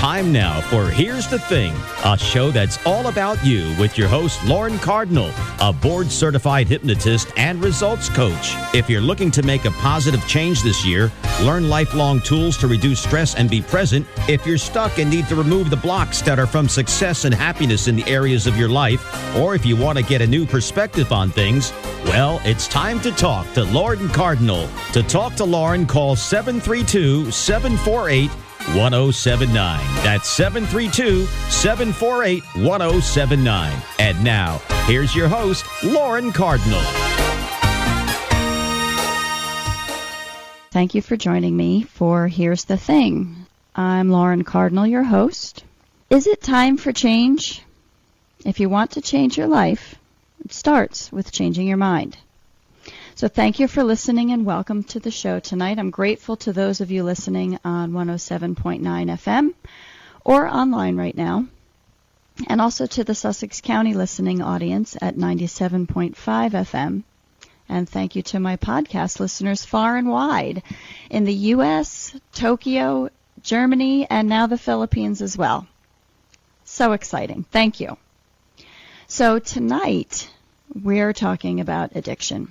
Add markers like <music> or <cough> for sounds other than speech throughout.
Time now for Here's the Thing, a show that's all about you with your host, Lauren Cardinal, a board certified hypnotist and results coach. If you're looking to make a positive change this year, learn lifelong tools to reduce stress and be present, if you're stuck and need to remove the blocks that are from success and happiness in the areas of your life, or if you want to get a new perspective on things, well, it's time to talk to Lauren Cardinal. To talk to Lauren, call 732 748 1079. That's 732 748 1079. And now, here's your host, Lauren Cardinal. Thank you for joining me for Here's the Thing. I'm Lauren Cardinal, your host. Is it time for change? If you want to change your life, it starts with changing your mind. So thank you for listening and welcome to the show tonight. I'm grateful to those of you listening on 107.9 FM or online right now, and also to the Sussex County listening audience at 97.5 FM. And thank you to my podcast listeners far and wide in the U.S., Tokyo, Germany, and now the Philippines as well. So exciting. Thank you. So tonight, we're talking about addiction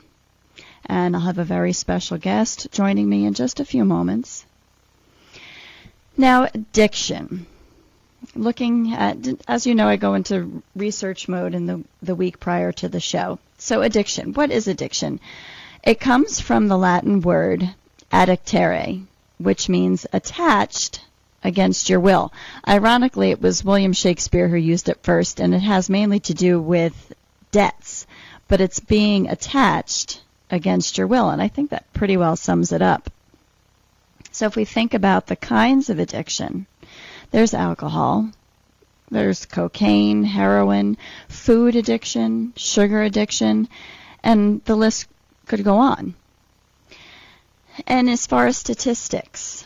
and I'll have a very special guest joining me in just a few moments. Now, addiction. Looking at, as you know, I go into research mode in the, the week prior to the show. So, addiction. What is addiction? It comes from the Latin word addictere, which means attached against your will. Ironically, it was William Shakespeare who used it first, and it has mainly to do with debts, but it's being attached against your will. And I think that pretty well sums it up. So if we think about the kinds of addiction, there's alcohol, there's cocaine, heroin, food addiction, sugar addiction, and the list could go on. And as far as statistics,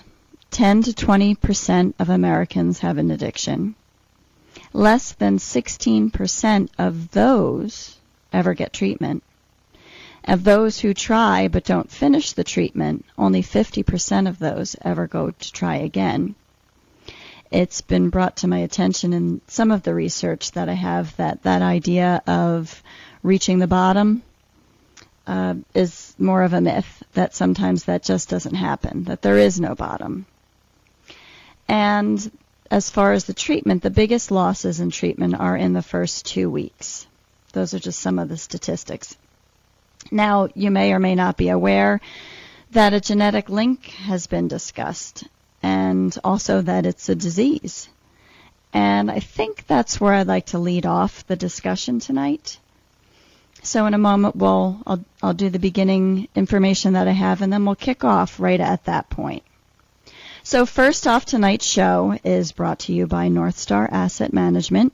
10 to 20 percent of Americans have an addiction. Less than 16 percent of those ever get treatment. Of those who try but don't finish the treatment, only 50% of those ever go to try again. It's been brought to my attention in some of the research that I have that that idea of reaching the bottom uh, is more of a myth, that sometimes that just doesn't happen, that there is no bottom. And as far as the treatment, the biggest losses in treatment are in the first two weeks. Those are just some of the statistics. Now, you may or may not be aware that a genetic link has been discussed and also that it's a disease. And I think that's where I'd like to lead off the discussion tonight. So in a moment, we'll I'll, I'll do the beginning information that I have, and then we'll kick off right at that point. So first off, tonight's show is brought to you by North Star Asset Management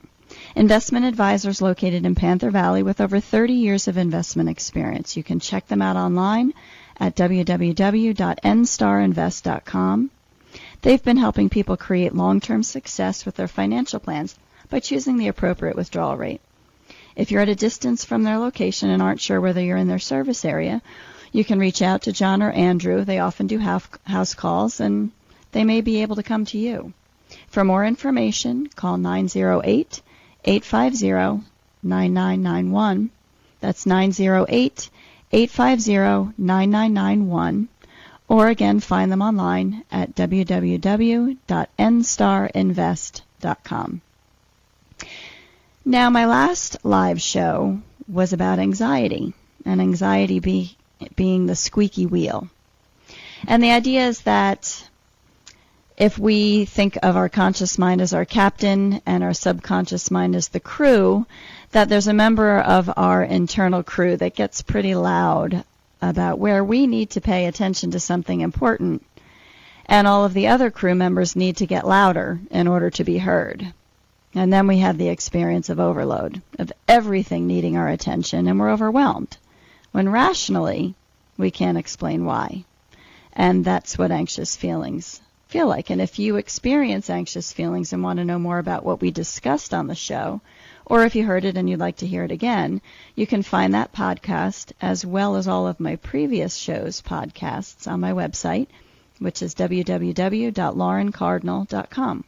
investment advisors located in Panther Valley with over 30 years of investment experience. You can check them out online at www.nstarinvest.com. They've been helping people create long-term success with their financial plans by choosing the appropriate withdrawal rate. If you're at a distance from their location and aren't sure whether you're in their service area, you can reach out to John or Andrew. They often do house calls and they may be able to come to you. For more information, call 908 850 9991. That's 908 850 9991. Or again, find them online at www.nstarinvest.com. Now, my last live show was about anxiety, and anxiety be, being the squeaky wheel. And the idea is that if we think of our conscious mind as our captain and our subconscious mind as the crew, that there's a member of our internal crew that gets pretty loud about where we need to pay attention to something important. And all of the other crew members need to get louder in order to be heard. And then we have the experience of overload, of everything needing our attention, and we're overwhelmed. When rationally, we can't explain why. And that's what anxious feelings feel like. And if you experience anxious feelings and want to know more about what we discussed on the show, or if you heard it and you'd like to hear it again, you can find that podcast as well as all of my previous shows podcasts on my website, which is www.laurencardinal.com.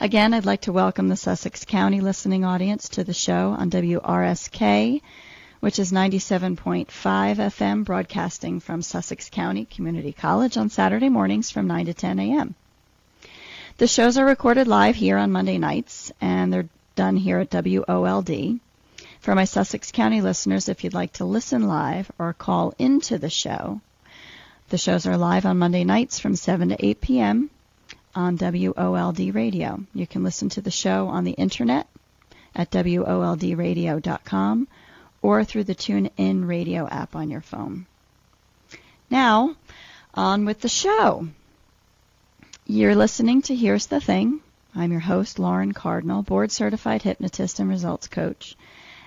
Again, I'd like to welcome the Sussex County listening audience to the show on WRSK, which is 97.5 FM, broadcasting from Sussex County Community College on Saturday mornings from 9 to 10 a.m. The shows are recorded live here on Monday nights, and they're done here at WOLD. For my Sussex County listeners, if you'd like to listen live or call into the show, the shows are live on Monday nights from 7 to 8 p.m on WOLD Radio. You can listen to the show on the internet at WOLDradio.com or through the TuneIn Radio app on your phone. Now, on with the show. You're listening to Here's the Thing. I'm your host, Lauren Cardinal, board certified hypnotist and results coach.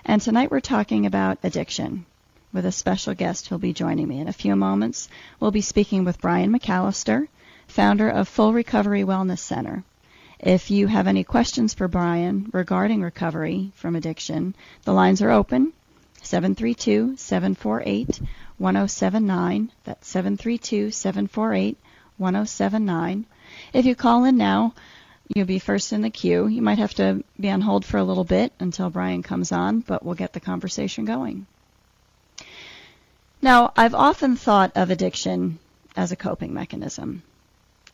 And tonight we're talking about addiction with a special guest who'll be joining me in a few moments. We'll be speaking with Brian McAllister founder of Full Recovery Wellness Center. If you have any questions for Brian regarding recovery from addiction, the lines are open 732 748 1079. That's 732 748 1079. If you call in now, you'll be first in the queue. You might have to be on hold for a little bit until Brian comes on, but we'll get the conversation going. Now, I've often thought of addiction as a coping mechanism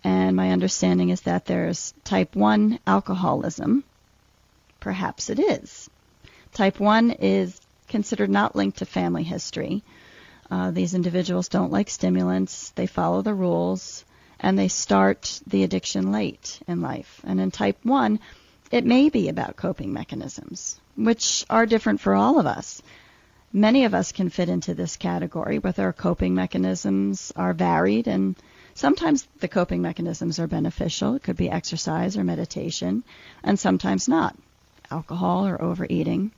and my understanding is that there's type 1 alcoholism. Perhaps it is. Type 1 is considered not linked to family history. Uh, these individuals don't like stimulants, they follow the rules, and they start the addiction late in life. And in type 1, it may be about coping mechanisms, which are different for all of us. Many of us can fit into this category, but our coping mechanisms are varied and Sometimes the coping mechanisms are beneficial. It could be exercise or meditation, and sometimes not, alcohol or overeating.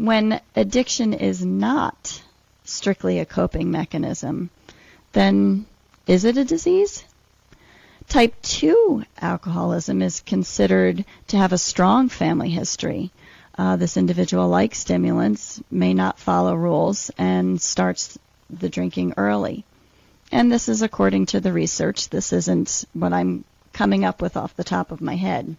When addiction is not strictly a coping mechanism, then is it a disease? Type 2 alcoholism is considered to have a strong family history. Uh, this individual likes stimulants, may not follow rules, and starts the drinking early. And this is according to the research. This isn't what I'm coming up with off the top of my head.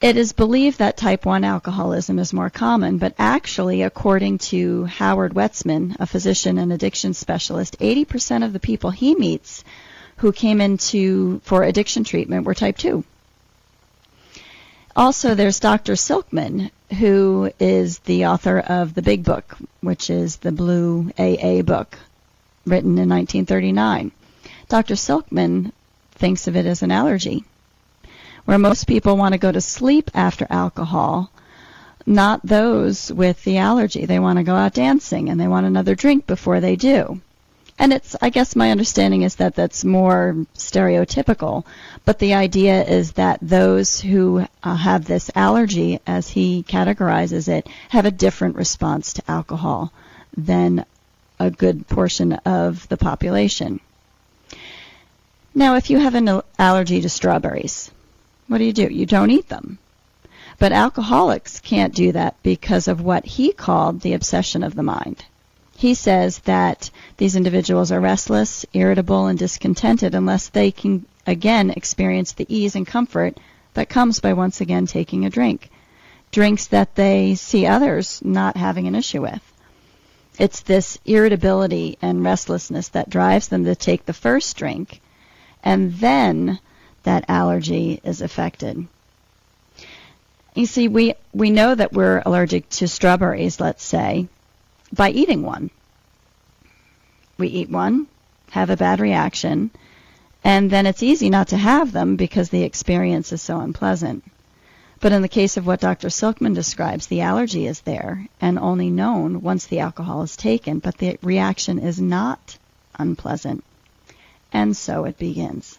It is believed that type 1 alcoholism is more common, but actually, according to Howard Wetsman, a physician and addiction specialist, 80% of the people he meets who came into for addiction treatment were type 2. Also, there's Dr. Silkman, who is the author of the Big Book, which is the blue AA book written in 1939. Dr. Silkman thinks of it as an allergy, where most people want to go to sleep after alcohol, not those with the allergy. They want to go out dancing and they want another drink before they do. And it's, I guess my understanding is that that's more stereotypical, but the idea is that those who uh, have this allergy, as he categorizes it, have a different response to alcohol than a good portion of the population. Now, if you have an allergy to strawberries, what do you do? You don't eat them. But alcoholics can't do that because of what he called the obsession of the mind. He says that these individuals are restless, irritable, and discontented unless they can again experience the ease and comfort that comes by once again taking a drink. Drinks that they see others not having an issue with. It's this irritability and restlessness that drives them to take the first drink, and then that allergy is affected. You see, we, we know that we're allergic to strawberries, let's say, by eating one. We eat one, have a bad reaction, and then it's easy not to have them because the experience is so unpleasant. But in the case of what Dr. Silkman describes, the allergy is there and only known once the alcohol is taken, but the reaction is not unpleasant. And so it begins.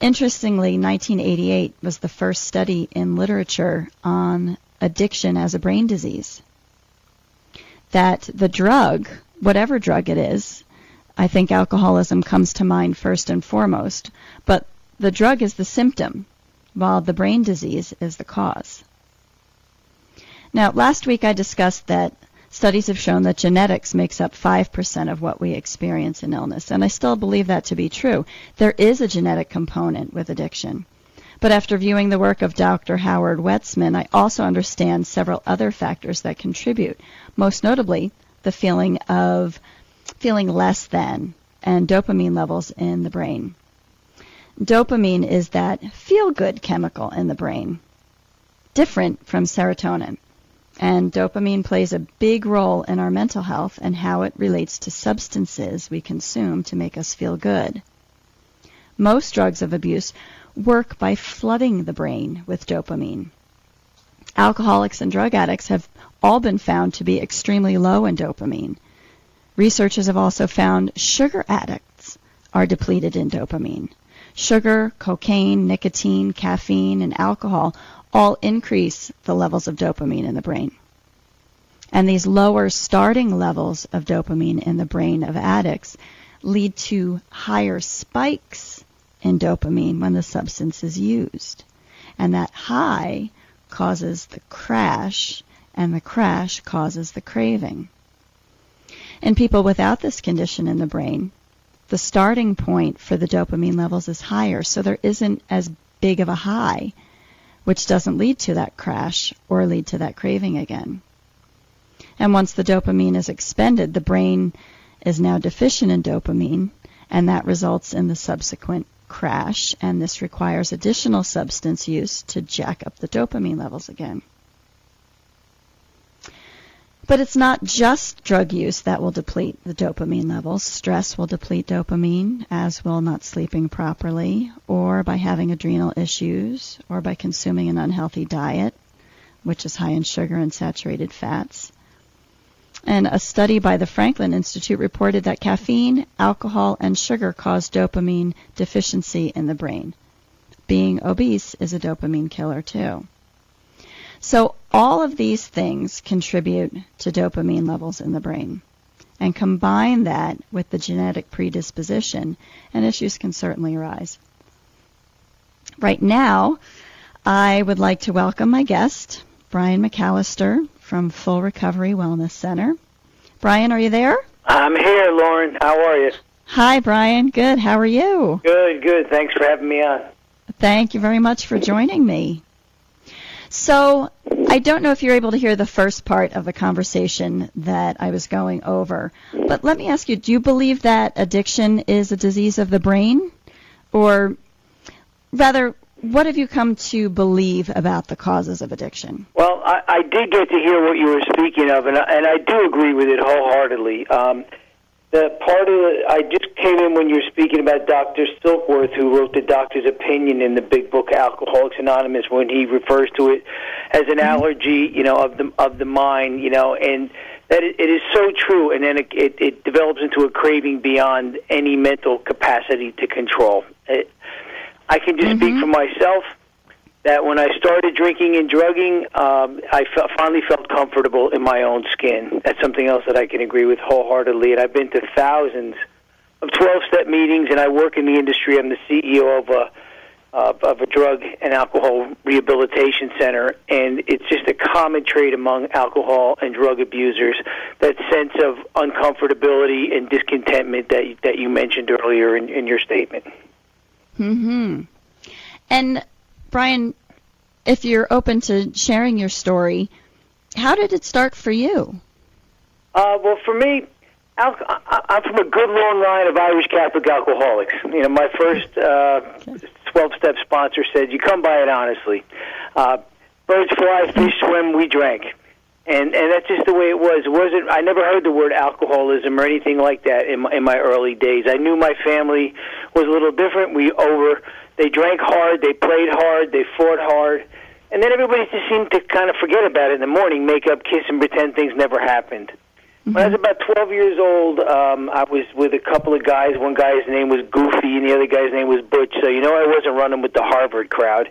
Interestingly, 1988 was the first study in literature on addiction as a brain disease. That the drug, whatever drug it is, I think alcoholism comes to mind first and foremost, but the drug is the symptom while the brain disease is the cause. Now, last week I discussed that Studies have shown that genetics makes up 5% of what we experience in illness, and I still believe that to be true. There is a genetic component with addiction. But after viewing the work of Dr. Howard Wetsman, I also understand several other factors that contribute, most notably the feeling of feeling less than and dopamine levels in the brain. Dopamine is that feel good chemical in the brain, different from serotonin. And dopamine plays a big role in our mental health and how it relates to substances we consume to make us feel good. Most drugs of abuse work by flooding the brain with dopamine. Alcoholics and drug addicts have all been found to be extremely low in dopamine. Researchers have also found sugar addicts are depleted in dopamine. Sugar, cocaine, nicotine, caffeine, and alcohol all increase the levels of dopamine in the brain. And these lower starting levels of dopamine in the brain of addicts lead to higher spikes in dopamine when the substance is used. And that high causes the crash, and the crash causes the craving. In people without this condition in the brain, the starting point for the dopamine levels is higher, so there isn't as big of a high which doesn't lead to that crash or lead to that craving again. And once the dopamine is expended, the brain is now deficient in dopamine, and that results in the subsequent crash, and this requires additional substance use to jack up the dopamine levels again. But it's not just drug use that will deplete the dopamine levels. Stress will deplete dopamine, as will not sleeping properly, or by having adrenal issues, or by consuming an unhealthy diet, which is high in sugar and saturated fats. And a study by the Franklin Institute reported that caffeine, alcohol, and sugar cause dopamine deficiency in the brain. Being obese is a dopamine killer, too. So all of these things contribute to dopamine levels in the brain. And combine that with the genetic predisposition, and issues can certainly arise. Right now, I would like to welcome my guest, Brian McAllister from Full Recovery Wellness Center. Brian, are you there? I'm here, Lauren. How are you? Hi, Brian. Good. How are you? Good, good. Thanks for having me on. Thank you very much for joining me. So I don't know if you're able to hear the first part of the conversation that I was going over, but let me ask you, do you believe that addiction is a disease of the brain? Or rather, what have you come to believe about the causes of addiction? Well, I, I did get to hear what you were speaking of, and I, and I do agree with it wholeheartedly. Um, the part of the, I just came in when you were speaking about Dr. Silkworth, who wrote the doctor's opinion in the big book Alcoholics Anonymous, when he refers to it as an mm-hmm. allergy, you know, of the of the mind, you know, and that it, it is so true, and then it, it, it develops into a craving beyond any mental capacity to control. It, I can just mm-hmm. speak for myself that when I started drinking and drugging, um, I fe- finally felt comfortable in my own skin. That's something else that I can agree with wholeheartedly. And I've been to thousands of 12 step meetings, and I work in the industry. I'm the CEO of a uh, of a drug and alcohol rehabilitation center, and it's just a common trait among alcohol and drug abusers that sense of uncomfortability and discontentment that that you mentioned earlier in, in your statement. Hmm. And Brian, if you're open to sharing your story, how did it start for you? Uh, well, for me, I'm from a good long line of Irish Catholic alcoholics. You know, my first uh, 12-step sponsor said, "You come by it honestly. Uh, birds fly, fish swim, we drank." And and that's just the way it was. It wasn't. I never heard the word alcoholism or anything like that in my, in my early days. I knew my family was a little different. We over they drank hard, they played hard, they fought hard, and then everybody just seemed to kind of forget about it in the morning, make up, kiss, and pretend things never happened. Mm-hmm. When I was about 12 years old, um, I was with a couple of guys. One guy's name was Goofy, and the other guy's name was Butch. So you know I wasn't running with the Harvard crowd.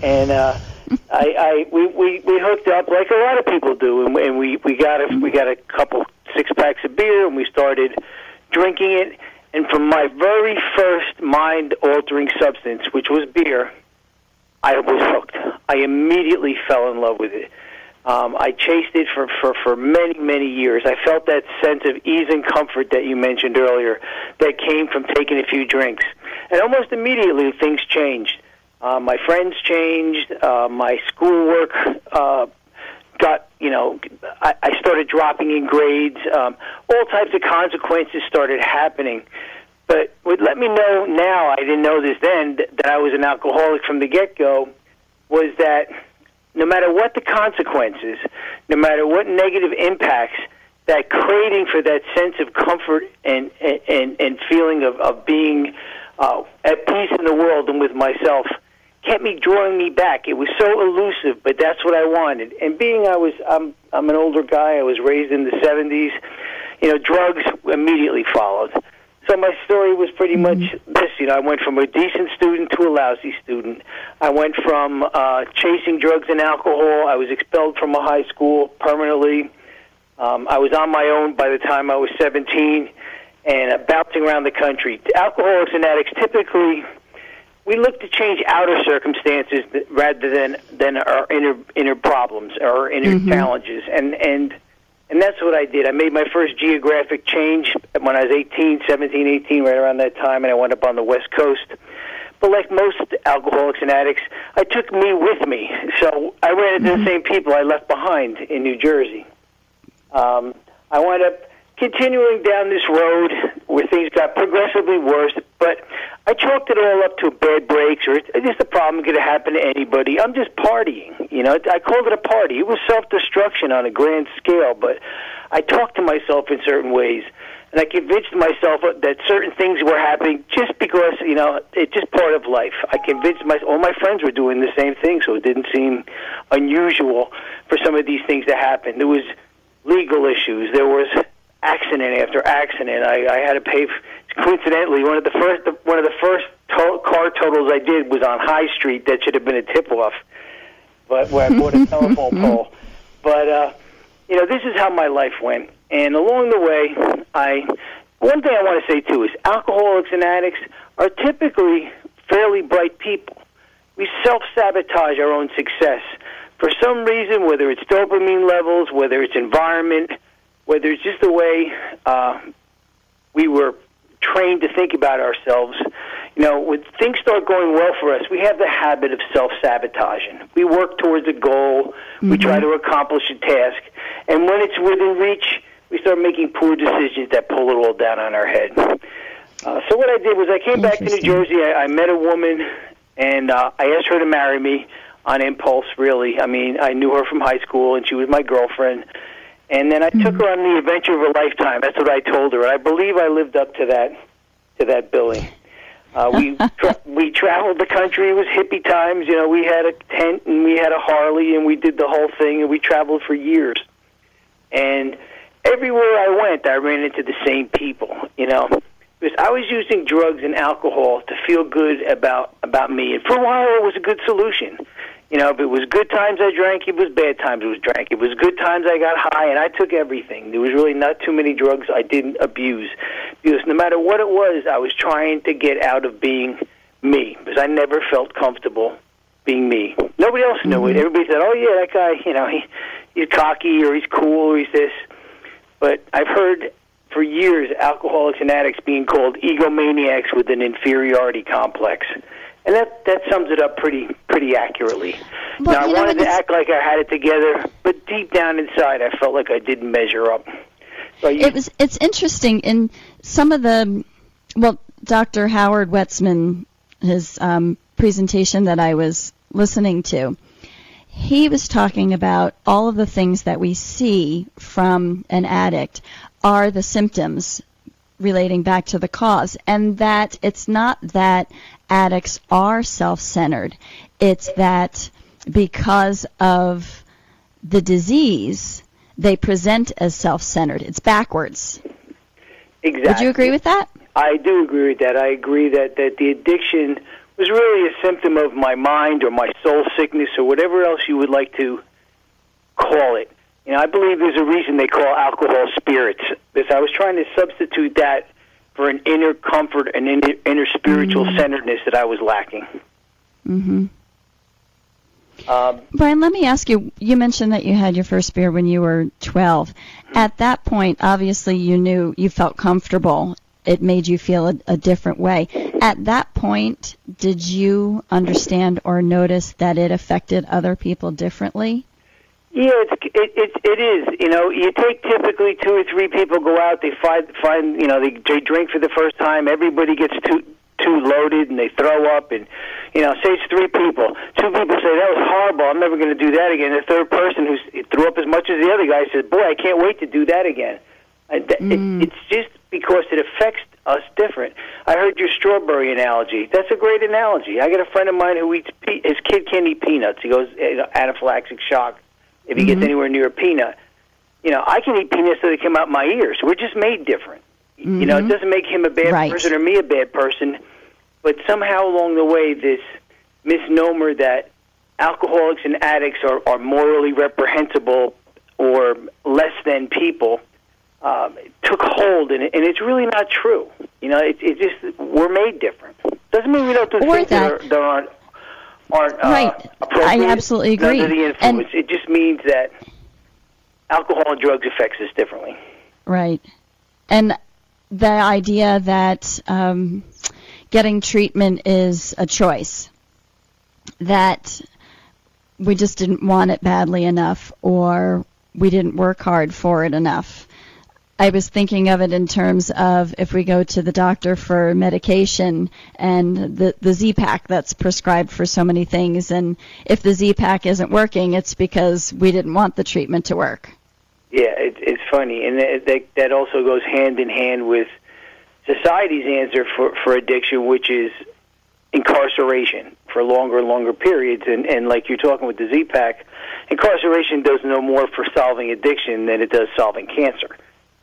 And uh, <laughs> I, I we, we we hooked up like a lot of people do, and, and we we got a we got a couple six packs of beer, and we started drinking it and from my very first mind altering substance, which was beer, I was hooked. I immediately fell in love with it. Um, I chased it for, for, for many, many years. I felt that sense of ease and comfort that you mentioned earlier that came from taking a few drinks. And almost immediately, things changed. Uh, my friends changed. Uh, my schoolwork uh, got, you know, I, I started dropping in grades. Um, all types of consequences started happening. But what let me know now, I didn't know this then, that, that I was an alcoholic from the get go, was that no matter what the consequences, no matter what negative impacts, that craving for that sense of comfort and and and feeling of of being uh, at peace in the world and with myself kept me drawing me back. It was so elusive, but that's what I wanted. And being I was I'm I'm an older guy. I was raised in the 70s. You know, drugs immediately followed. So my story was pretty much this. You know, I went from a decent student to a lousy student. I went from uh, chasing drugs and alcohol. I was expelled from a high school permanently. Um, I was on my own by the time I was 17 and uh, bouncing around the country. Alcoholics and addicts typically we look to change outer circumstances rather than than our inner inner problems or inner mm-hmm. challenges and and and that's what I did. I made my first geographic change when I was 18, 17, 18, right around that time, and I went up on the West Coast. But like most alcoholics and addicts, I took me with me. So I ran into mm-hmm. the same people I left behind in New Jersey. Um, I wound up continuing down this road where things got progressively worse, but I chalked it all up to bad breaks or it's just a problem to happen to anybody. I'm just partying, you know. I called it a party. It was self-destruction on a grand scale, but I talked to myself in certain ways, and I convinced myself that certain things were happening just because, you know, it's just part of life. I convinced my all my friends were doing the same thing, so it didn't seem unusual for some of these things to happen. There was legal issues. There was accident after accident. I, I had to pay. Coincidentally, one of the first one of the first to- car totals I did was on High Street. That should have been a tip off, but where I bought a <laughs> telephone pole. But uh, you know, this is how my life went. And along the way, I one thing I want to say too is alcoholics and addicts are typically fairly bright people. We self sabotage our own success for some reason, whether it's dopamine levels, whether it's environment whether it's just the way uh, we were trained to think about ourselves. You know, when things start going well for us, we have the habit of self sabotaging. We work towards a goal, mm-hmm. we try to accomplish a task, and when it's within reach, we start making poor decisions that pull it all down on our head. Uh, so what I did was I came back to New Jersey. I, I met a woman, and uh, I asked her to marry me on impulse. Really, I mean, I knew her from high school, and she was my girlfriend. And then I mm-hmm. took her on the adventure of a lifetime. That's what I told her. I believe I lived up to that to that billing. Uh, we <laughs> tra- we traveled the country. It was hippie times. You know, we had a tent and we had a Harley and we did the whole thing and we traveled for years. And everywhere I went, I ran into the same people. You know, because I was using drugs and alcohol to feel good about about me. And for a while, it was a good solution. You know, if it was good times I drank, it was bad times I was drank. It was good times I got high, and I took everything. There was really not too many drugs I didn't abuse, because no matter what it was, I was trying to get out of being me, because I never felt comfortable being me. Nobody else knew mm-hmm. it. Everybody said, "Oh yeah, that guy, you know, he he's cocky or he's cool or he's this." But I've heard for years alcoholics and addicts being called egomaniacs with an inferiority complex and that that sums it up pretty pretty accurately. Well, now I wanted to act like I had it together, but deep down inside, I felt like I didn't measure up. So you, it was it's interesting in some of the well, Dr. Howard Wetsman, his um, presentation that I was listening to. He was talking about all of the things that we see from an addict are the symptoms relating back to the cause, and that it's not that addicts are self centered, it's that because of the disease, they present as self centered. It's backwards. Exactly. Would you agree with that? I do agree with that. I agree that, that the addiction was really a symptom of my mind or my soul sickness or whatever else you would like to call it. You know, I believe there's a reason they call alcohol spirits. Because I was trying to substitute that for an inner comfort and inner, inner spiritual mm-hmm. centeredness that I was lacking. Mhm. Um, Brian, let me ask you. You mentioned that you had your first beer when you were 12. At that point, obviously, you knew you felt comfortable. It made you feel a, a different way. At that point, did you understand or notice that it affected other people differently? Yeah, it's it, it it is. You know, you take typically two or three people go out. They find find you know they they drink for the first time. Everybody gets too too loaded and they throw up and you know say it's three people two people say that was horrible i'm never going to do that again the third person who threw up as much as the other guy says boy i can't wait to do that again th- Mm. it, it's just because it affects us different i heard your strawberry analogy that's a great analogy i got a friend of mine who eats pe- his kid can't eat peanuts he goes you know, anaphylactic shock if he gets Mhm. anywhere near a peanut you know i can eat peanuts so they come out my ears we're just made different you know, it Mhm. doesn't make him a bad Right. person or me a bad person, but somehow along the way, this misnomer that alcoholics and addicts are, are morally reprehensible or less than people um, took hold, and, it, and it's really not true. You know, it, it just we're made different. Doesn't mean we don't do Or things that, that- are, that aren't aren't uh, Right. I absolutely under agree. the And- influence. it just means that alcohol and drugs affects us differently. Right. And the idea that um, getting treatment is a choice, that we just didn't want it badly enough or we didn't work hard for it enough. I was thinking of it in terms of if we go to the doctor for medication and the, the Z-Pak that's prescribed for so many things, and if the Z-Pak isn't working, it's because we didn't want the treatment to work. Yeah, it, it's funny, and that, that that also goes hand in hand with society's answer for for addiction, which is incarceration for longer and longer periods. And and like you're talking with the Z-Pak, incarceration does no more for solving addiction than it does solving cancer.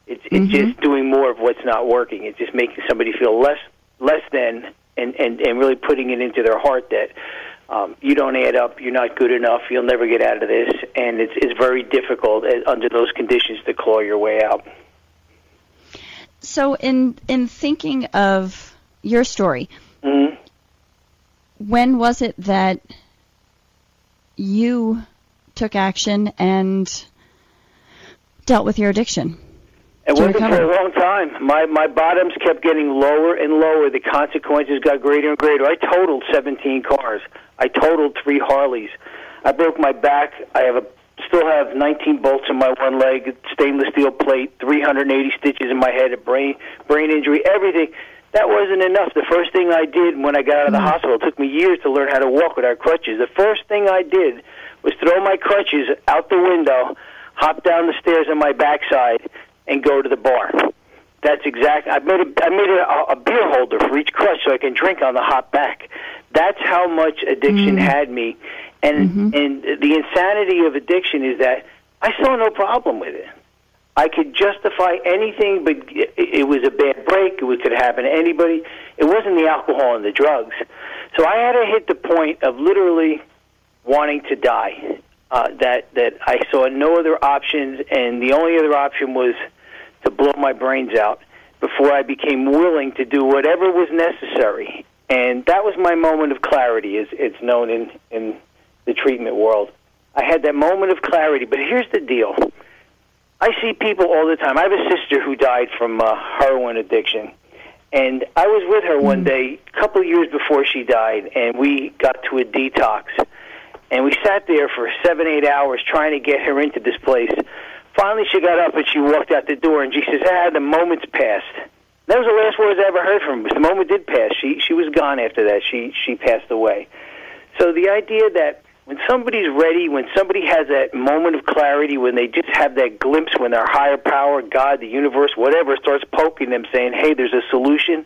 It's it's Mhm. just doing more of what's not working. It's just making somebody feel less less than, and and and really putting it into their heart that um, you don't add up, you're not good enough, you'll never get out of this, and it's it's very difficult uh, under those conditions to claw your way out. So in in thinking of your story, hmm when was it that you took action and dealt with your addiction? It To wasn't for a long time. My my bottoms kept getting lower and lower. The consequences got greater and greater. I totaled 17 cars. I totaled three Harleys. I broke my back. I have a still have 19 bolts in my one leg, stainless steel plate, 380 stitches in my head, a brain brain injury, everything. That wasn't enough. The first thing I did when I got out of the Mm. hospital it took me years to learn how to walk without crutches. The first thing I did was throw my crutches out the window, hop down the stairs on my backside, and go to the bar. That's exact. I made a, I made a, a beer holder for each crutch so I can drink on the hop back. That's how much addiction Mm. had me, and Mhm. and the insanity of addiction is that I saw no problem with it. I could justify anything, but it, it was a bad break. It could happen to anybody. It wasn't the alcohol and the drugs. So I had to hit the point of literally wanting to die. Uh, that that I saw no other options, and the only other option was to blow my brains out before I became willing to do whatever was necessary. And that was my moment of clarity, as it's known in in the treatment world. I had that moment of clarity. But here's the deal. I see people all the time. I have a sister who died from uh, heroin addiction. And I was with her one day, a couple of years before she died, and we got to a detox. And we sat there for seven, eight hours trying to get her into this place. Finally, she got up and she walked out the door, and she says, "Ah, the moment's passed." That was the last words I ever heard from her. The moment did pass. She she was gone after that. She she passed away. So the idea that when somebody's ready, when somebody has that moment of clarity, when they just have that glimpse, when their higher power, God, the universe, whatever, starts poking them, saying, "Hey, there's a solution."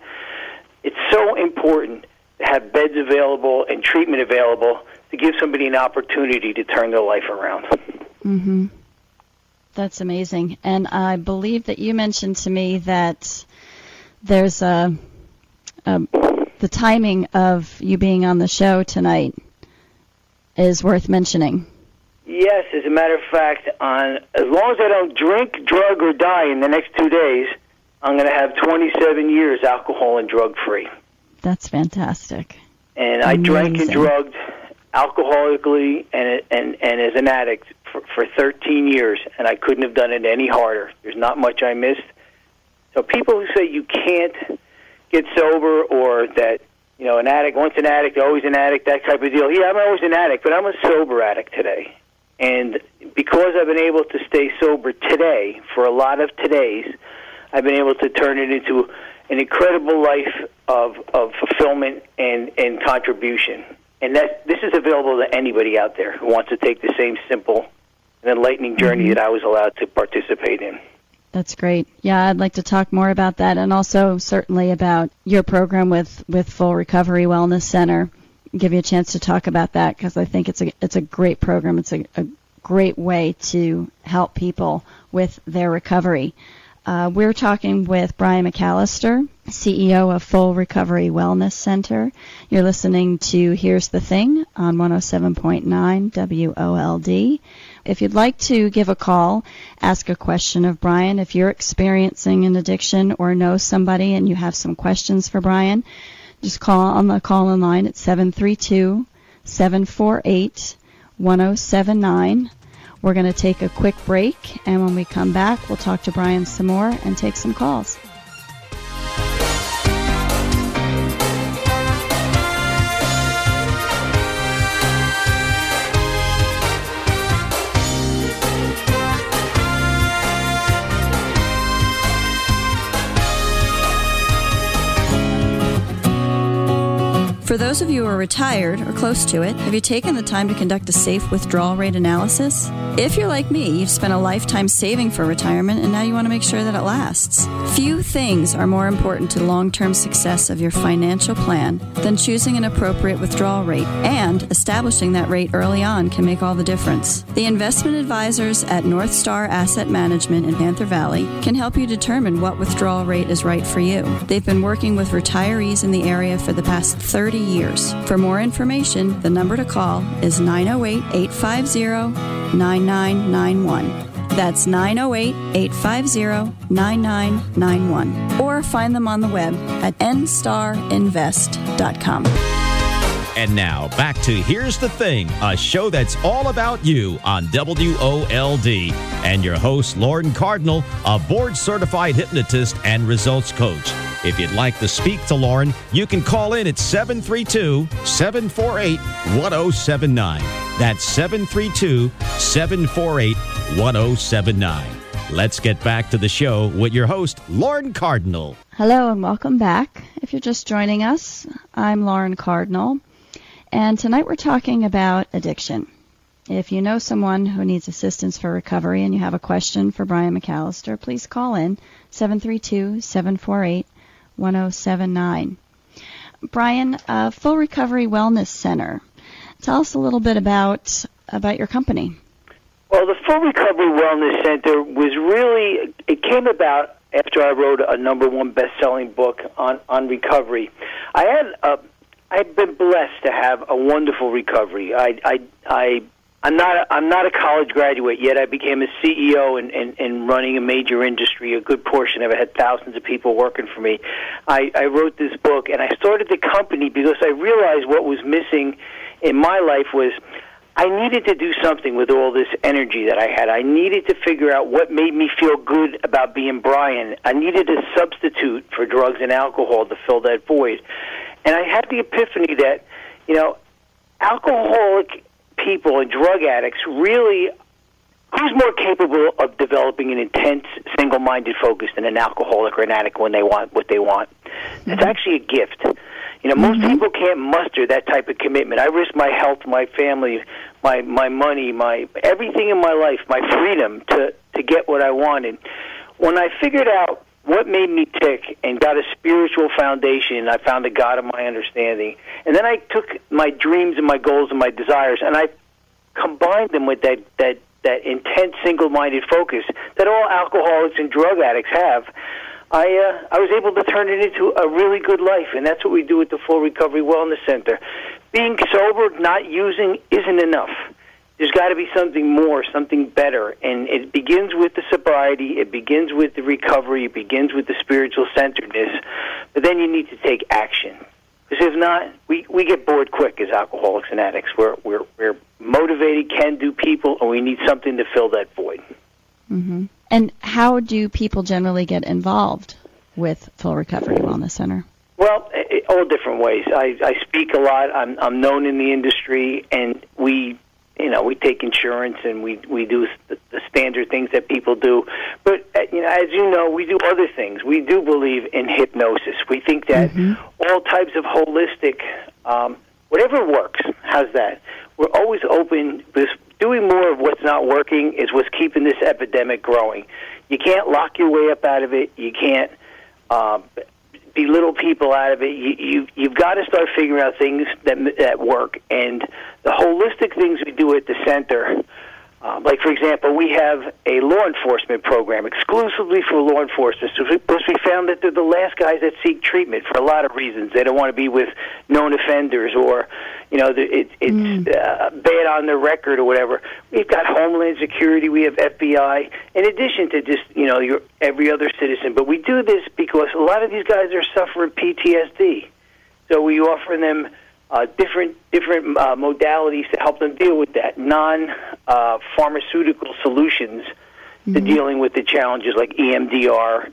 It's so important to have beds available and treatment available to give somebody an opportunity to turn their life around. Mm-hmm. That's amazing. And I believe that you mentioned to me that there's a, a the timing of you being on the show tonight is worth mentioning. Yes, as a matter of fact, on as long as I don't drink, drug, or die in the next two days, I'm going to have 27 years alcohol and drug free. That's fantastic. And I drank and drugged alcoholically and and and as an addict for, for 13 years, and I couldn't have done it any harder. There's not much I missed. So people who say you can't get sober or that you know an addict once an addict always an addict that type of deal. Yeah, I'm always an addict, but I'm a sober addict today. And because I've been able to stay sober today for a lot of todays, I've been able to turn it into an incredible life of of fulfillment and and contribution. And that this is available to anybody out there who wants to take the same simple and enlightening journey mm-hmm. that I was allowed to participate in. That's great. Yeah, I'd like to talk more about that and also certainly about your program with, with Full Recovery Wellness Center. Give you a chance to talk about that because I think it's a it's a great program. It's a, a great way to help people with their recovery. Uh, we're talking with Brian McAllister, CEO of Full Recovery Wellness Center. You're listening to Here's the Thing on 107.9 WOLD. If you'd like to give a call, ask a question of Brian. If you're experiencing an addiction or know somebody and you have some questions for Brian, just call on the call in line at 732 748 1079. We're going to take a quick break, and when we come back, we'll talk to Brian some more and take some calls. For those of you who are retired or close to it, have you taken the time to conduct a safe withdrawal rate analysis? If you're like me, you've spent a lifetime saving for retirement and now you want to make sure that it lasts. Few things are more important to long term success of your financial plan than choosing an appropriate withdrawal rate, and establishing that rate early on can make all the difference. The investment advisors at North Star Asset Management in Panther Valley can help you determine what withdrawal rate is right for you. They've been working with retirees in the area for the past 30 years. For more information, the number to call is 908 850 9991. That's 908 850 9991. Or find them on the web at nstarinvest.com. And now back to Here's the Thing, a show that's all about you on WOLD. And your host, Lauren Cardinal, a board certified hypnotist and results coach. If you'd like to speak to Lauren, you can call in at 732 748 1079. That's 732 748 1079. Let's get back to the show with your host, Lauren Cardinal. Hello and welcome back. If you're just joining us, I'm Lauren Cardinal, and tonight we're talking about addiction. If you know someone who needs assistance for recovery and you have a question for Brian McAllister, please call in 732 748 1079. Brian, uh, Full Recovery Wellness Center. Tell us a little bit about about your company. Well, the Full Recovery Wellness Center was really it came about after I wrote a number one best-selling book on on recovery. I had a I've been blessed to have a wonderful recovery. I I I I'm not a, I'm not a college graduate yet. I became a CEO and in, in running a major industry. A good portion of it had thousands of people working for me. I, I wrote this book and I started the company because I realized what was missing in my life was I needed to do something with all this energy that I had. I needed to figure out what made me feel good about being Brian. I needed a substitute for drugs and alcohol to fill that void. And I had the epiphany that, you know, alcoholic people and drug addicts really who's more capable of developing an intense single-minded focus than an alcoholic or an addict when they want what they want mm-hmm. it's actually a gift you know most mm-hmm. people can't muster that type of commitment i risk my health my family my my money my everything in my life my freedom to to get what i wanted when i figured out what made me tick and got a spiritual foundation. I found a God of my understanding. And then I took my dreams and my goals and my desires and I combined them with that, that, that intense single minded focus that all alcoholics and drug addicts have. I uh, I was able to turn it into a really good life, and that's what we do at the Full Recovery Wellness Center. Being sober, not using, isn't enough there's got to be something more, something better. And it begins with the sobriety, it begins with the recovery, it begins with the spiritual centeredness. But then you need to take action. Because if not, we, we get bored quick as alcoholics and addicts. We're, we're, we're motivated, can do people, and we need something to fill that void. Mm-hmm. And how do people generally get involved with Full Recovery Wellness Center? Well, it, all different ways. I, I speak a lot. I'm, I'm known in the industry, and we, you know, we take insurance and we we do the, the standard things that people do. But uh, you know, as you know, we do other things. We do believe in hypnosis. We think that mm-hmm. all types of holistic, um, whatever works. How's that? We're always open. This doing more of what's not working is what's keeping this epidemic growing. You can't lock your way up out of it. You can't. Uh, belittle people out of it. You, you you've got to start figuring out things that that work, and the holistic things we do at the center. Um, like, for example, we have a law enforcement program exclusively for law enforcement because we found that they're the last guys that seek treatment for a lot of reasons. They don't want to be with known offenders or you know, it, it's mm. uh, bad on their record or whatever. We've got Homeland Security, we have FBI, in addition to just you know your every other citizen. But we do this because a lot of these guys are suffering PTSD, so we offer them uh, different different uh, modalities to help them deal with that. Non uh, pharmaceutical solutions mm-hmm. to dealing with the challenges like EMDR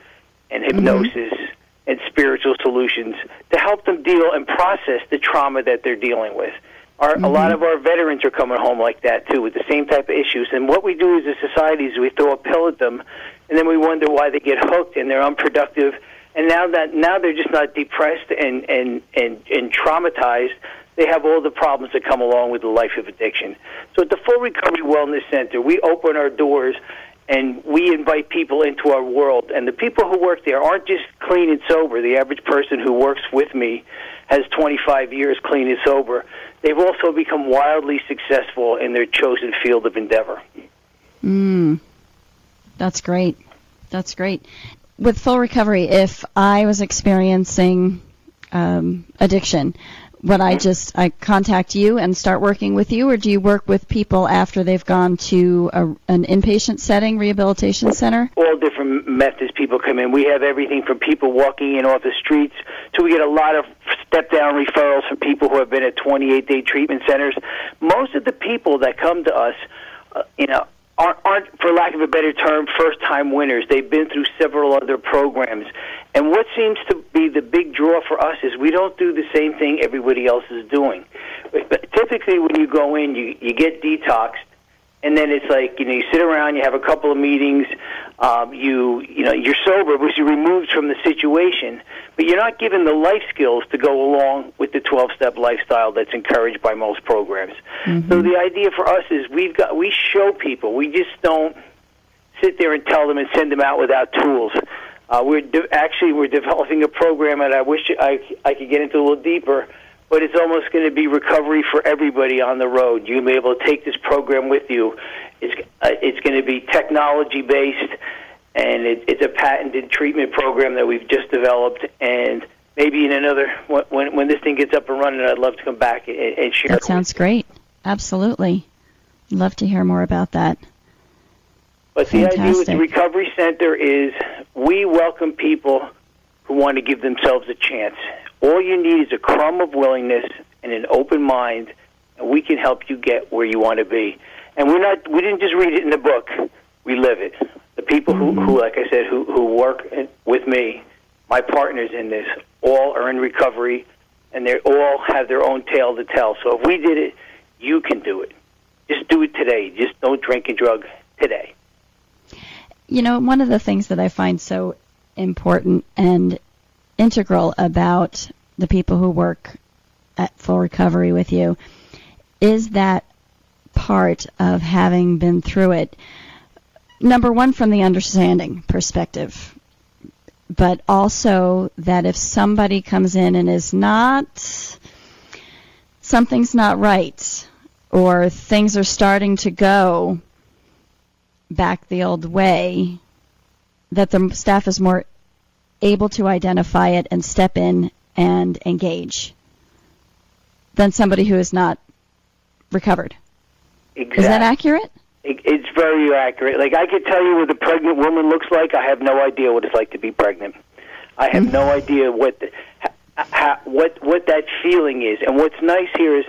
and hypnosis. Mm-hmm and spiritual solutions to help them deal and process the trauma that they're dealing with. Our, mm-hmm. A lot of our veterans are coming home like that too, with the same type of issues. And what we do as a society is we throw a pill at them, and then we wonder why they get hooked and they're unproductive. And now that now they're just not depressed and and and, and traumatized. They have all the problems that come along with the life of addiction. So at the Full Recovery Wellness Center, we open our doors and we invite people into our world. And the people who work there aren't just clean and sober. The average person who works with me has 25 years clean and sober. They've also become wildly successful in their chosen field of endeavor. Mm, that's great. That's great. With full recovery, if I was experiencing um, addiction, would I just I contact you and start working with you, or do you work with people after they've gone to a, an inpatient setting, rehabilitation center? All different methods people come in. We have everything from people walking in off the streets to we get a lot of step down referrals from people who have been at 28 day treatment centers. Most of the people that come to us, uh, you know, aren't, aren't, for lack of a better term, first time winners. They've been through several other programs. And what seems to be the big draw for us is we don't do the same thing everybody else is doing. But typically, when you go in, you, you get detoxed, and then it's like you know you sit around, you have a couple of meetings, um, you you know you're sober because you're removed from the situation, but you're not given the life skills to go along with the 12-step lifestyle that's encouraged by most programs. Mm-hmm. So the idea for us is we've got we show people, we just don't sit there and tell them and send them out without tools. Uh, we're de- actually we're developing a program, and I wish I I could get into a little deeper but it's almost going to be recovery for everybody on the road. You'll be able to take this program with you. It's uh, it's going to be technology based, and it, it's a patented treatment program that we've just developed. And maybe in another when when this thing gets up and running, I'd love to come back and, and share. That sounds great. Absolutely, love to hear more about that. But Fantastic. the idea with the recovery center is we welcome people who want to give themselves a chance. All you need is a crumb of willingness and an open mind, and we can help you get where you want to be. And we're not we didn't just read it in the book; we live it. The people who, who mm-hmm. like I said, who who work with me, my partners in this, all are in recovery, and they all have their own tale to tell. So if we did it, you can do it. Just do it today. Just don't drink and drug today. You know, one of the things that I find so important and integral about the people who work at full recovery with you is that part of having been through it. Number one, from the understanding perspective, but also that if somebody comes in and is not, something's not right, or things are starting to go back the old way, that the staff is more able to identify it and step in and engage than somebody who is not recovered. Exactly. Is that accurate? it's very accurate. Like I could tell you what a pregnant woman looks like. I have no idea what it's like to be pregnant. I have mm-hmm. no idea what. The, how, what what that feeling is. And what's nice here is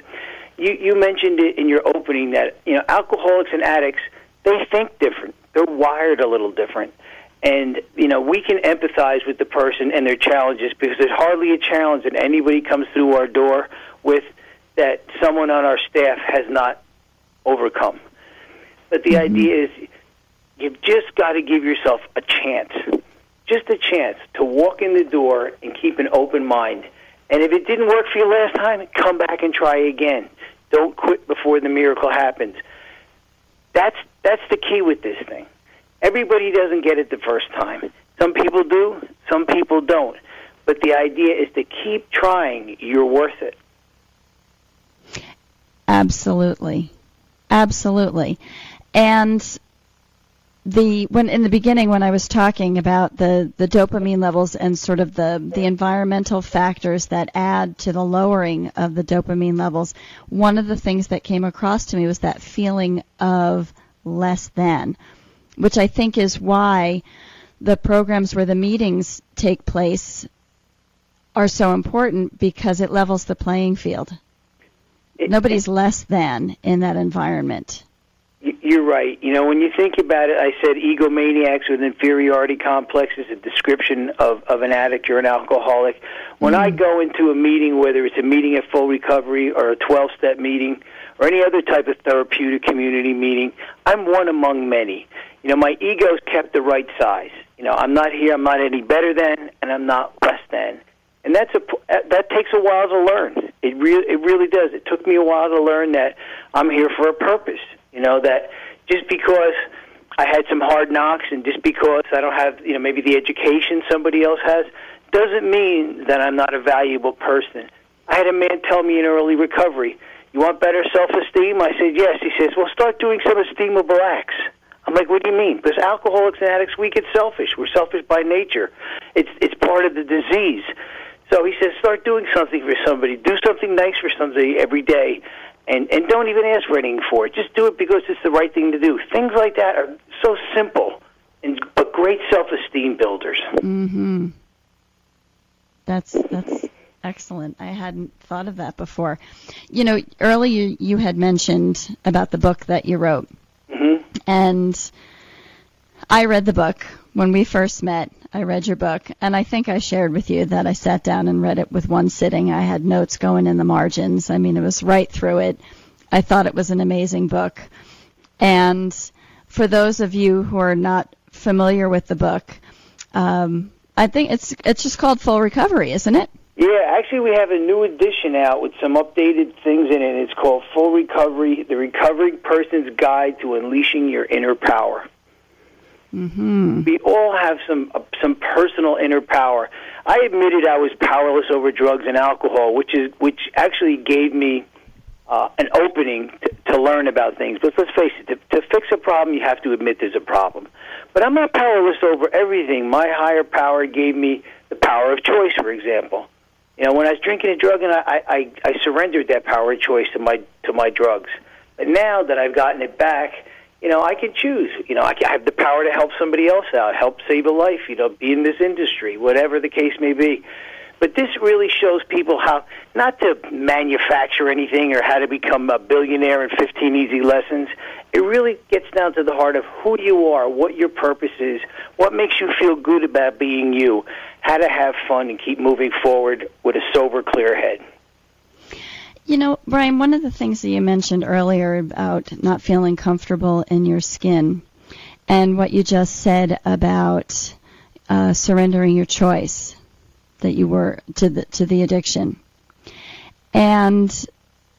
you you mentioned it in your opening that you know alcoholics and addicts they think different. They're wired a little different. And you know we can empathize with the person and their challenges because there's hardly a challenge that anybody comes through our door with that someone on our staff has not overcome. But the mm-hmm. idea is you've just got to give yourself a chance, just a chance to walk in the door and keep an open mind. And if it didn't work for you last time, come back and try again. Don't quit before the miracle happens. That's that's the key with this thing. Everybody doesn't get it the first time. Some people do, some people don't. But the idea is to keep trying. You're worth it. Absolutely. Absolutely. And the when in the beginning when I was talking about the the dopamine levels and sort of the the environmental factors that add to the lowering of the dopamine levels, one of the things that came across to me was that feeling of less than, which I think is why the programs where the meetings take place are so important because it levels the playing field. It, Nobody's it, less than in that environment. You're right. You know, when you think about it, I said egomaniacs with inferiority complex is a description of, of an addict or an alcoholic. When mm I go into a meeting, whether it's a meeting at full recovery or a 12 step meeting or any other type of therapeutic community meeting, I'm one among many. You know, my ego's kept the right size. You know, I'm not here, I'm not any better than, and I'm not less than and that's a that takes a while to learn. It really it really does. It took me a while to learn that I'm here for a purpose. You know that just because I had some hard knocks and just because I don't have you know maybe the education somebody else has doesn't mean that I'm not a valuable person. I had a man tell me in early recovery, "You want better self-esteem?" I said, "Yes." He says, "Well, start doing some esteemable acts." I'm like, "What do you mean?" Because alcoholics and addicts, we get selfish. We're selfish by nature. It's it's part of the disease. So he says, start doing something for somebody. Do something nice for somebody every day. And, and don't even ask for anything for it. Just do it because it's the right thing to do. Things like that are so simple, and but great self-esteem builders. Mm-hmm. That's that's excellent. I hadn't thought of that before. You know, earlier you had mentioned about the book that you wrote, mm-hmm. and I read the book when we first met. I read your book, and I think I shared with you that I sat down and read it with one sitting. I had notes going in the margins. I mean, it was right through it. I thought it was an amazing book. And for those of you who are not familiar with the book, um, I think it's it's just called Full Recovery, isn't it? Yeah, actually, we have a new edition out with some updated things in it. It's called Full Recovery: The Recovering Person's Guide to Unleashing Your Inner Power. Mm-hmm. We all have some uh, some personal inner power. I admitted I was powerless over drugs and alcohol, which is which actually gave me uh, an opening to, to learn about things. But let's face it, to, to fix a problem, you have to admit there's a problem. But I'm not powerless over everything. My higher power gave me the power of choice, for example. You know, when I was drinking a drug, and I, I, I surrendered that power of choice to my to my drugs. But now that I've gotten it back you know, I can choose. You know, I, can, I have the power to help somebody else out, help save a life, you know, be in this industry, whatever the case may be. But this really shows people how not to manufacture anything or how to become a billionaire in 15 easy lessons. It really gets down to the heart of who you are, what your purpose is, what makes you feel good about being you, how to have fun and keep moving forward with a sober, clear head. You know, Brian, one of the things that you mentioned earlier about not feeling comfortable in your skin and what you just said about uh, surrendering your choice that you were to the to the addiction. And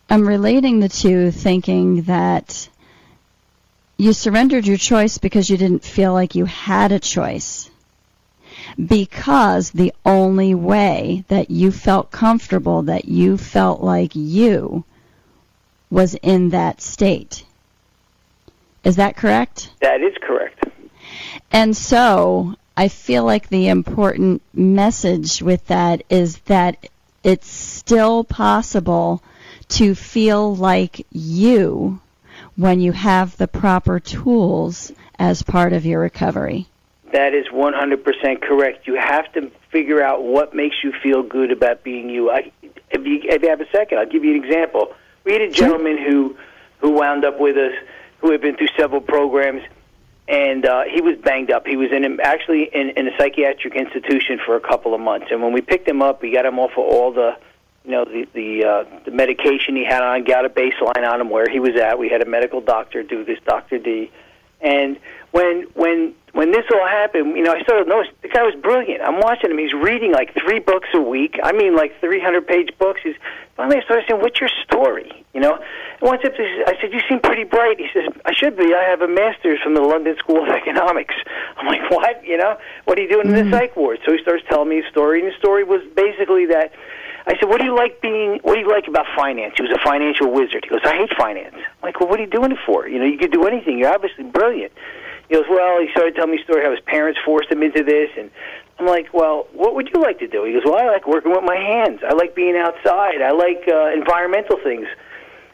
I'm relating the two thinking that you surrendered your choice because you didn't feel like you had a choice because the only way that you felt comfortable, that you felt like you, was in that state. Is that correct? That is correct. And so I feel like the important message with that is that it's still possible to feel like you when you have the proper tools as part of your recovery. That is 100% correct. You have to figure out what makes you feel good about being you. I, if, you if you have a second, I'll give you an example. We had a gentleman who who wound up with us, who had been through several programs, and uh, he was banged up. He was in actually in, in a psychiatric institution for a couple of months. And when we picked him up, we got him off of all the you know the the uh, the medication he had on, got a baseline on him where he was at. We had a medical doctor do this, Doctor D, and when when when this all happened, you know, I started noticing the guy was brilliant. I'm watching him; he's reading like three books a week. I mean, like 300 page books. He's finally I started saying, "What's your story?" You know, and once I said, "You seem pretty bright." He says, "I should be. I have a master's from the London School of <laughs> Economics." I'm like, "What? You know, what are you doing mm-hmm. in the psych ward?" So he starts telling me his story, and his story was basically that I said, "What do you like being? What do you like about finance?" He was a financial wizard. He goes, "I hate finance." I'm like, "Well, what are you doing it for? You know, you could do anything. You're obviously brilliant." He goes, "Well," he started telling me a story how his parents forced him into this, and I'm like, "Well, what would you like to do?" He goes, "Well, I like working with my hands. I like being outside. I like uh, environmental things."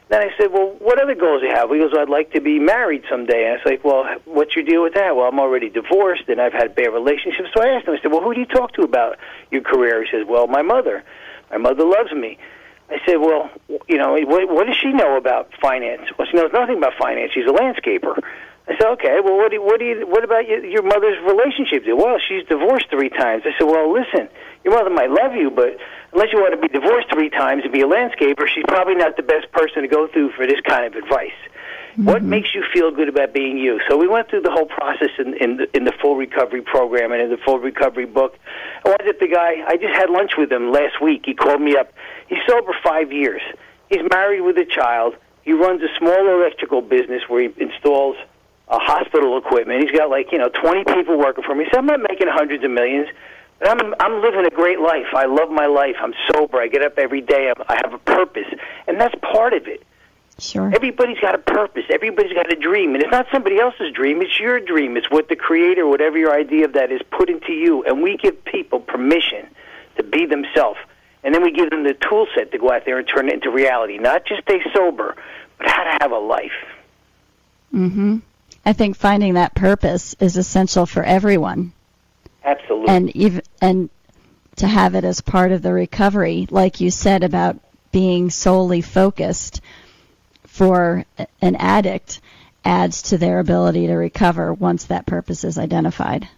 Then I said, "Well, what other goals do you have?" He goes, well, "I'd like to be married someday." And I was like, "Well, what's your deal with that?" Well, I'm already divorced and I've had bad relationships. So I asked him. I said, "Well, who do you talk to about your career?" He says, "Well, my mother." My mother loves me. I said, well, you know, what, what does she know about finance? Well, she knows nothing about finance. She's a landscaper. I said, okay. Well, what do you, what do you, what about your, your mother's relationship? Well, she's divorced three times. I said, well, listen, your mother might love you, but unless you want to be divorced three times and be a landscaper, she's probably not the best person to go through for this kind of advice. Mm-hmm. What makes you feel good about being you? So we went through the whole process in, in, the, in the full recovery program and in the full recovery book. I wanted the guy, I just had lunch with him last week. He called me up. He's sober five years. He's married with a child. He runs a small electrical business where he installs uh, hospital equipment. He's got like, you know, 20 people working for him. He said, I'm not making hundreds of millions. I'm I'm living a great life. I love my life. I'm sober. I get up every day. I'm, I have a purpose, and that's part of it. Sure. Everybody's got a purpose. Everybody's got a dream. And it's not somebody else's dream, it's your dream. It's what the creator, whatever your idea of that is, put into you. And we give people permission to be themselves. And then we give them the tool set to go out there and turn it into reality. Not just stay sober, but how to have a life. Mhm. I think finding that purpose is essential for everyone. Absolutely. And even and to have it as part of the recovery, like you said about being solely focused for an addict adds to their ability to recover once that purpose is identified.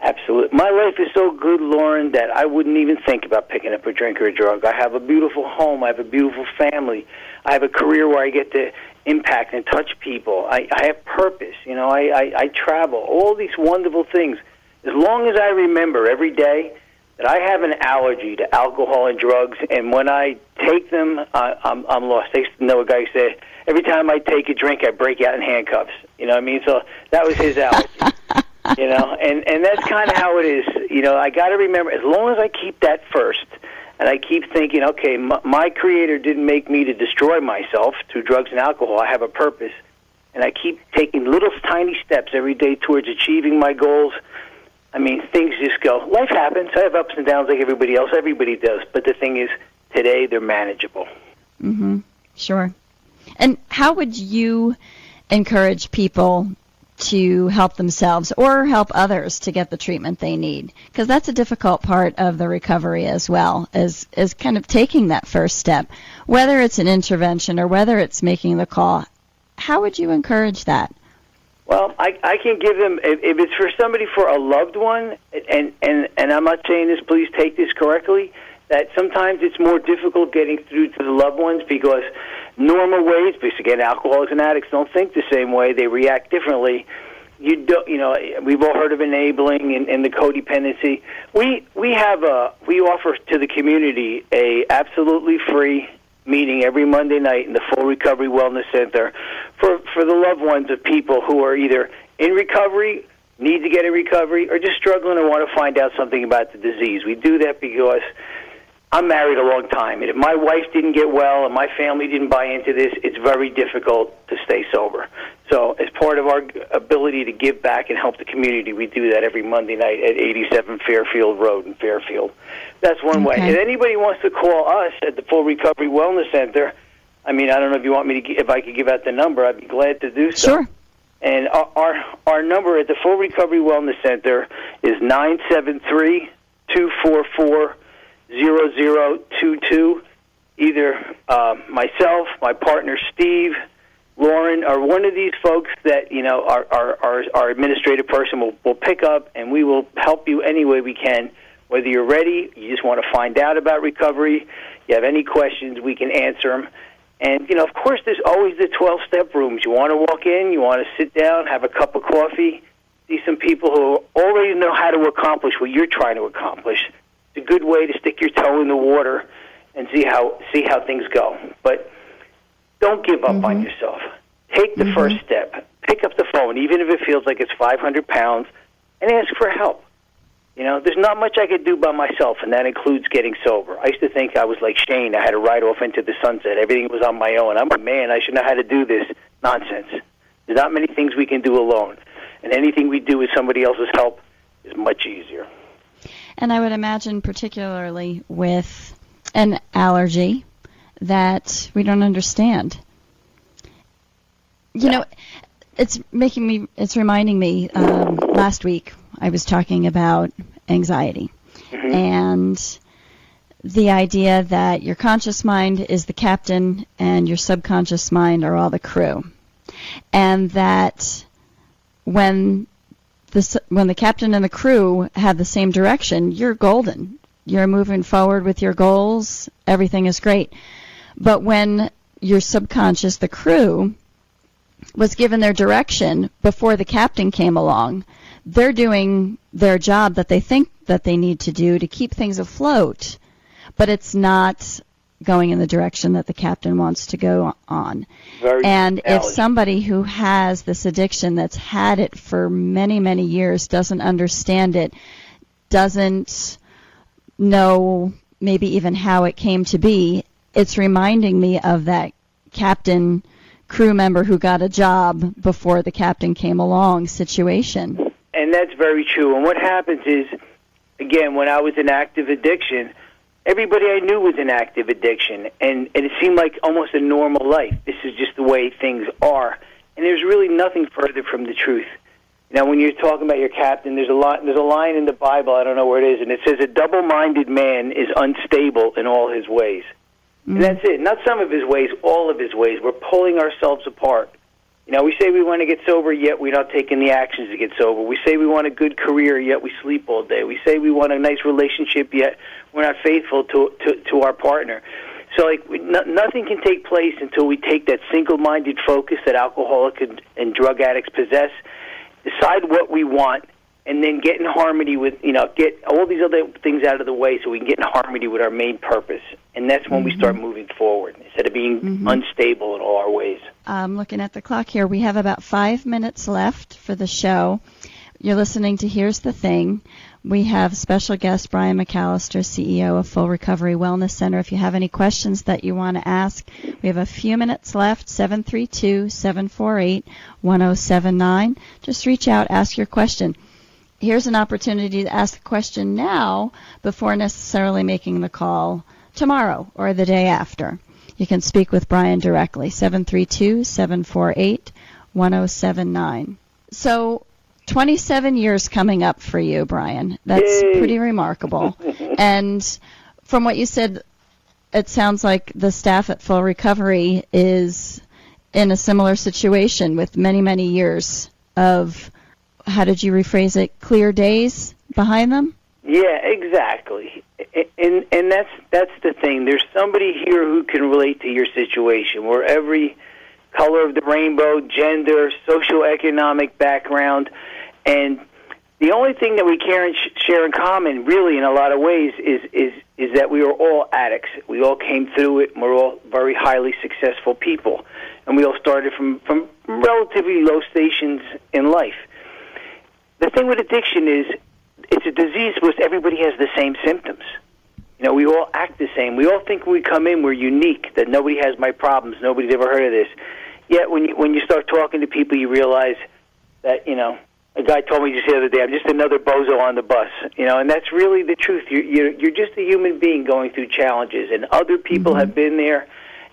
Absolutely. My life is so good, Lauren, that I wouldn't even think about picking up a drink or a drug. I have a beautiful home. I have a beautiful family. I have a career where I get to impact and touch people. I, I have purpose. You know, I, I, I travel. All these wonderful things. As long as I remember every day that I have an allergy to alcohol and drugs, and when I take them, I, I'm, I'm lost. I used to know a guy who said, every time I take a drink, I break out in handcuffs. You know what I mean? So that was his allergy. <laughs> you know, and and that's kind of how it is. You know, I got to remember as long as I keep that first, and I keep thinking, okay, my, my Creator didn't make me to destroy myself through drugs and alcohol. I have a purpose, and I keep taking little tiny steps every day towards achieving my goals. I mean, things just go. Life happens. I have ups and downs like everybody else. Everybody does. But the thing is, today they're manageable. Mhm. Sure. And how would you encourage people to help themselves or help others to get the treatment they need? Because that's a difficult part of the recovery as well, is, is kind of taking that first step. Whether it's an intervention or whether it's making the call, how would you encourage that? Well, I, I can give them if, if it's for somebody for a loved one, and and and I'm not saying this. Please take this correctly. That sometimes it's more difficult getting through to the loved ones because normal ways, because again, alcoholics and addicts don't think the same way; they react differently. You don't, you know, we've all heard of enabling and, and the codependency. We we have a we offer to the community a absolutely free meeting every Monday night in the Full Recovery Wellness Center for the loved ones of people who are either in recovery, need to get in recovery, or just struggling and want to find out something about the disease. We do that because I'm married a long time, and if my wife didn't get well and my family didn't buy into this, it's very difficult to stay sober. So, as part of our ability to give back and help the community, we do that every Monday night at 87 Fairfield Road in Fairfield. That's one okay. way. If anybody wants to call us at the Full Recovery Wellness Center, I mean, I don't know if you want me to, if I could give out the number, I'd be glad to do so. Sure. And our, our our number at the Full Recovery Wellness Center is nine seven three two four four zero zero two two. Either uh, myself, my partner Steve, Lauren, or one of these folks that you know our our our, our administrative person will will pick up, and we will help you any way we can. Whether you're ready, you just want to find out about recovery, you have any questions, we can answer them. And you know, of course, there's always the 12-step rooms. You want to walk in, you want to sit down, have a cup of coffee, see some people who already know how to accomplish what you're trying to accomplish. It's a good way to stick your toe in the water and see how see how things go. But don't give up Mm-hmm. on yourself. Take the first step. Pick up the phone, even if it feels like it's 500 pounds, and ask for help. You know, there's not much I could do by myself, and that includes getting sober. I used to think I was like Shane. I had to ride off into the sunset. Everything was on my own. I'm a man. I should know how to do this. Nonsense. There's not many things we can do alone. And anything we do with somebody else's help is much easier. And I would imagine, particularly with an allergy that we don't understand. You know, it's making me, it's reminding me, um, last week I was talking about anxiety mm-hmm. and the idea that your conscious mind is the captain and your subconscious mind are all the crew. And that when the when the captain and the crew have the same direction, you're golden. You're moving forward with your goals. Everything is great. But when your subconscious, the crew, was given their direction before the captain came along, they're doing their job that they think that they need to do to keep things afloat, but it's not going in the direction that the captain wants to go on. Very And if somebody who has this addiction that's had it for many, many years doesn't understand it, doesn't know maybe even how it came to be, it's reminding me of that captain crew member who got a job before the captain came along situation. And that's very true. And what happens is, again, when I was in active addiction, everybody I knew was in active addiction, and, and it seemed like almost a normal life. This is just the way things are, and there's really nothing further from the truth. Now, when you're talking about your captain, there's a lot. There's a line in the Bible. I don't know where it is, and it says, "A double-minded man is unstable in all his ways." And mm. that's it. Not some of his ways, all of his ways. We're pulling ourselves apart. You know, we say we want to get sober, yet we're not taking the actions to get sober. We say we want a good career, yet we sleep all day. We say we want a nice relationship, yet we're not faithful to to, to our partner. So, like, we, no, nothing can take place until we take that single-minded focus that alcoholic and, and drug addicts possess, decide what we want, and then get in harmony with, you know, get all these other things out of the way so we can get in harmony with our main purpose. And that's when we mm-hmm. start moving forward instead of being mm-hmm. unstable in all our ways. I'm looking at the clock here. We have about five minutes left for the show. You're listening to Here's the Thing. We have special guest Brian McAllister, CEO of Full Recovery Wellness Center. If you have any questions that you want to ask, we have a few minutes left. 732-748-1079. Just reach out, ask your question. Here's an opportunity to ask a question now before necessarily making the call tomorrow or the day after. You can speak with Brian directly, 732-748-1079. So 27 years coming up for you, Brian. That's Yay. pretty remarkable. <laughs> and from what you said, it sounds like the staff at Full Recovery is in a similar situation with many, many years of, how did you rephrase it, clear days behind them? Yeah, exactly. And and that's that's the thing. There's somebody here who can relate to your situation, where every color of the rainbow, gender, socioeconomic background, and the only thing that we sh- share in common, really, in a lot of ways, is is is that we are all addicts. We all came through it. And we're all very highly successful people, and we all started from from relatively low stations in life. The thing with addiction is it's a disease because everybody has the same symptoms. You know, we all act the same. We all think when we come in we're unique, that nobody has my problems, nobody's ever heard of this. Yet when you, when you start talking to people, you realize that, you know, a guy told me just the other day, I'm just another bozo on the bus, you know, and that's really the truth. You're, you're, you're just a human being going through challenges, and other people have been there,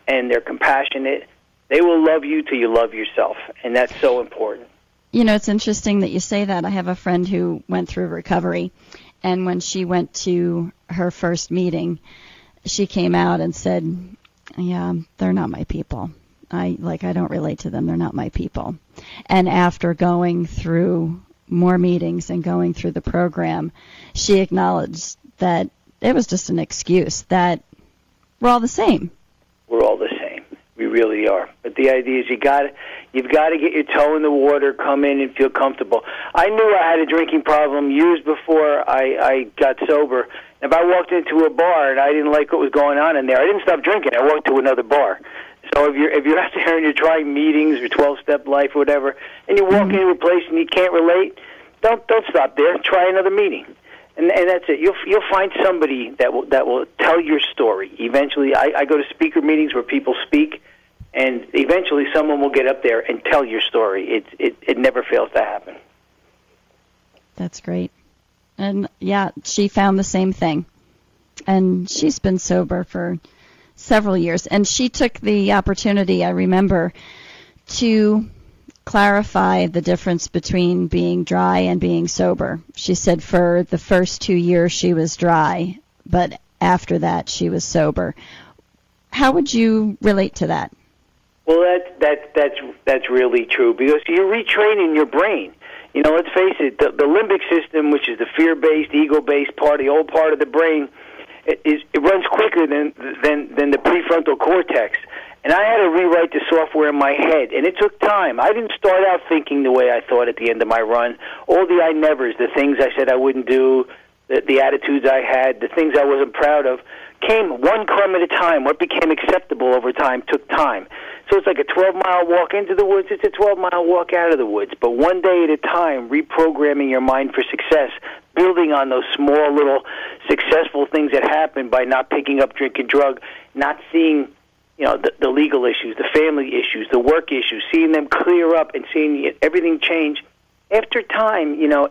and they're compassionate. They will love you till you love yourself, and that's so important. You know, it's interesting that you say that. I have a friend who went through recovery, and when she went to her first meeting, she came out and said, "Yeah, they're not my people. I like I don't relate to them. They're not my people." And after going through more meetings and going through the program, she acknowledged that it was just an excuse that we're all the same. We're all the. We really are. But the idea is you got you've got to get your toe in the water, come in and feel comfortable. I knew I had a drinking problem years before I I got sober. If I walked into a bar and I didn't like what was going on in there, I didn't stop drinking. I walked to another bar. So if you're if you're out there and you're trying meetings or twelve step life or whatever, and you walk mm-hmm. into a place and you can't relate, don't don't stop there. Try another meeting and, and that's it. You'll you'll find somebody that will that will tell your story. Eventually, I, I go to speaker meetings where people speak, and eventually someone will get up there and tell your story. It it it never fails to happen. That's great, and yeah, she found the same thing, and she's been sober for several years, and she took the opportunity. I remember to clarify the difference between being dry and being sober. She said for the first two years she was dry, but after that she was sober. How would you relate to that? Well, that that that's that's really true because you're retraining your brain. You know, let's face it, the, the limbic system, which is the fear-based, ego-based part, the old part of the brain, it, is, it runs quicker than than than the prefrontal cortex. And I had to rewrite the software in my head, and it took time. I didn't start out thinking the way I thought at the end of my run. All the I nevers, the things I said I wouldn't do, the, the attitudes I had, the things I wasn't proud of, came one crumb at a time. What became acceptable over time took time. So it's like a 12 mile walk into the woods, it's a 12 mile walk out of the woods. But one day at a time, reprogramming your mind for success, building on those small little successful things that happen by not picking up drink and drug, not seeing you know the, the legal issues, the family issues, the work issues, seeing them clear up and seeing everything change. After time, you know,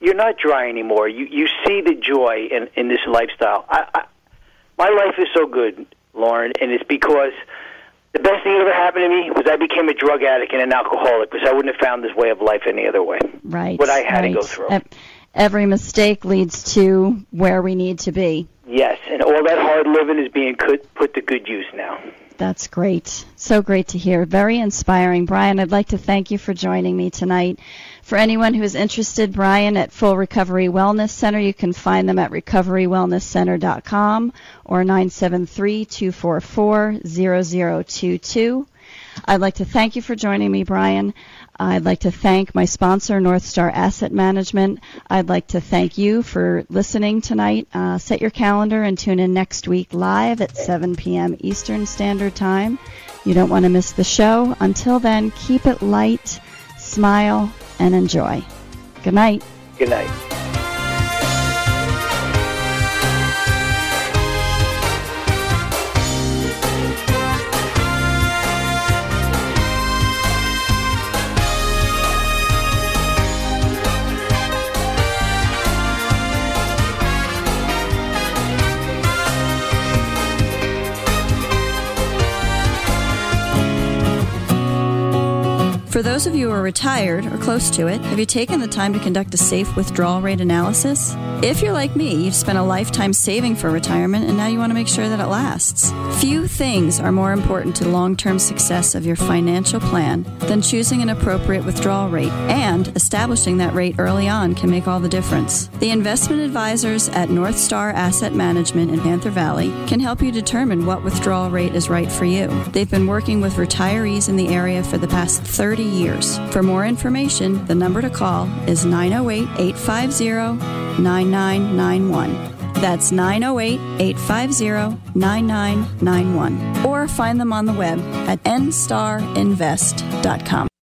you're not dry anymore. You you see the joy in in this lifestyle. I, I, my life is so good, Lauren, and it's because the best thing that ever happened to me was I became a drug addict and an alcoholic because I wouldn't have found this way of life any other way. Right. What I had right. to go through. Every mistake leads to where we need to be. Yes, and all that hard living is being put to good use now. That's great. So great to hear. Very inspiring. Brian, I'd like to thank you for joining me tonight. For anyone who is interested, Brian at Full Recovery Wellness Center, you can find them at recoverywellnesscenter.com or 973 244 0022. I'd like to thank you for joining me, Brian. I'd like to thank my sponsor, North Star Asset Management. I'd like to thank you for listening tonight. Uh, set your calendar and tune in next week live at 7 p.m. Eastern Standard Time. You don't want to miss the show. Until then, keep it light, smile, and enjoy. Good night. Good night. For those of you who are retired or close to it, have you taken the time to conduct a safe withdrawal rate analysis? If you're like me, you've spent a lifetime saving for retirement and now you want to make sure that it lasts. Few things are more important to long term success of your financial plan than choosing an appropriate withdrawal rate, and establishing that rate early on can make all the difference. The investment advisors at North Star Asset Management in Panther Valley can help you determine what withdrawal rate is right for you. They've been working with retirees in the area for the past 30 30 years. For more information, the number to call is 908 850 9991. That's 908 850 9991. Or find them on the web at nstarinvest.com.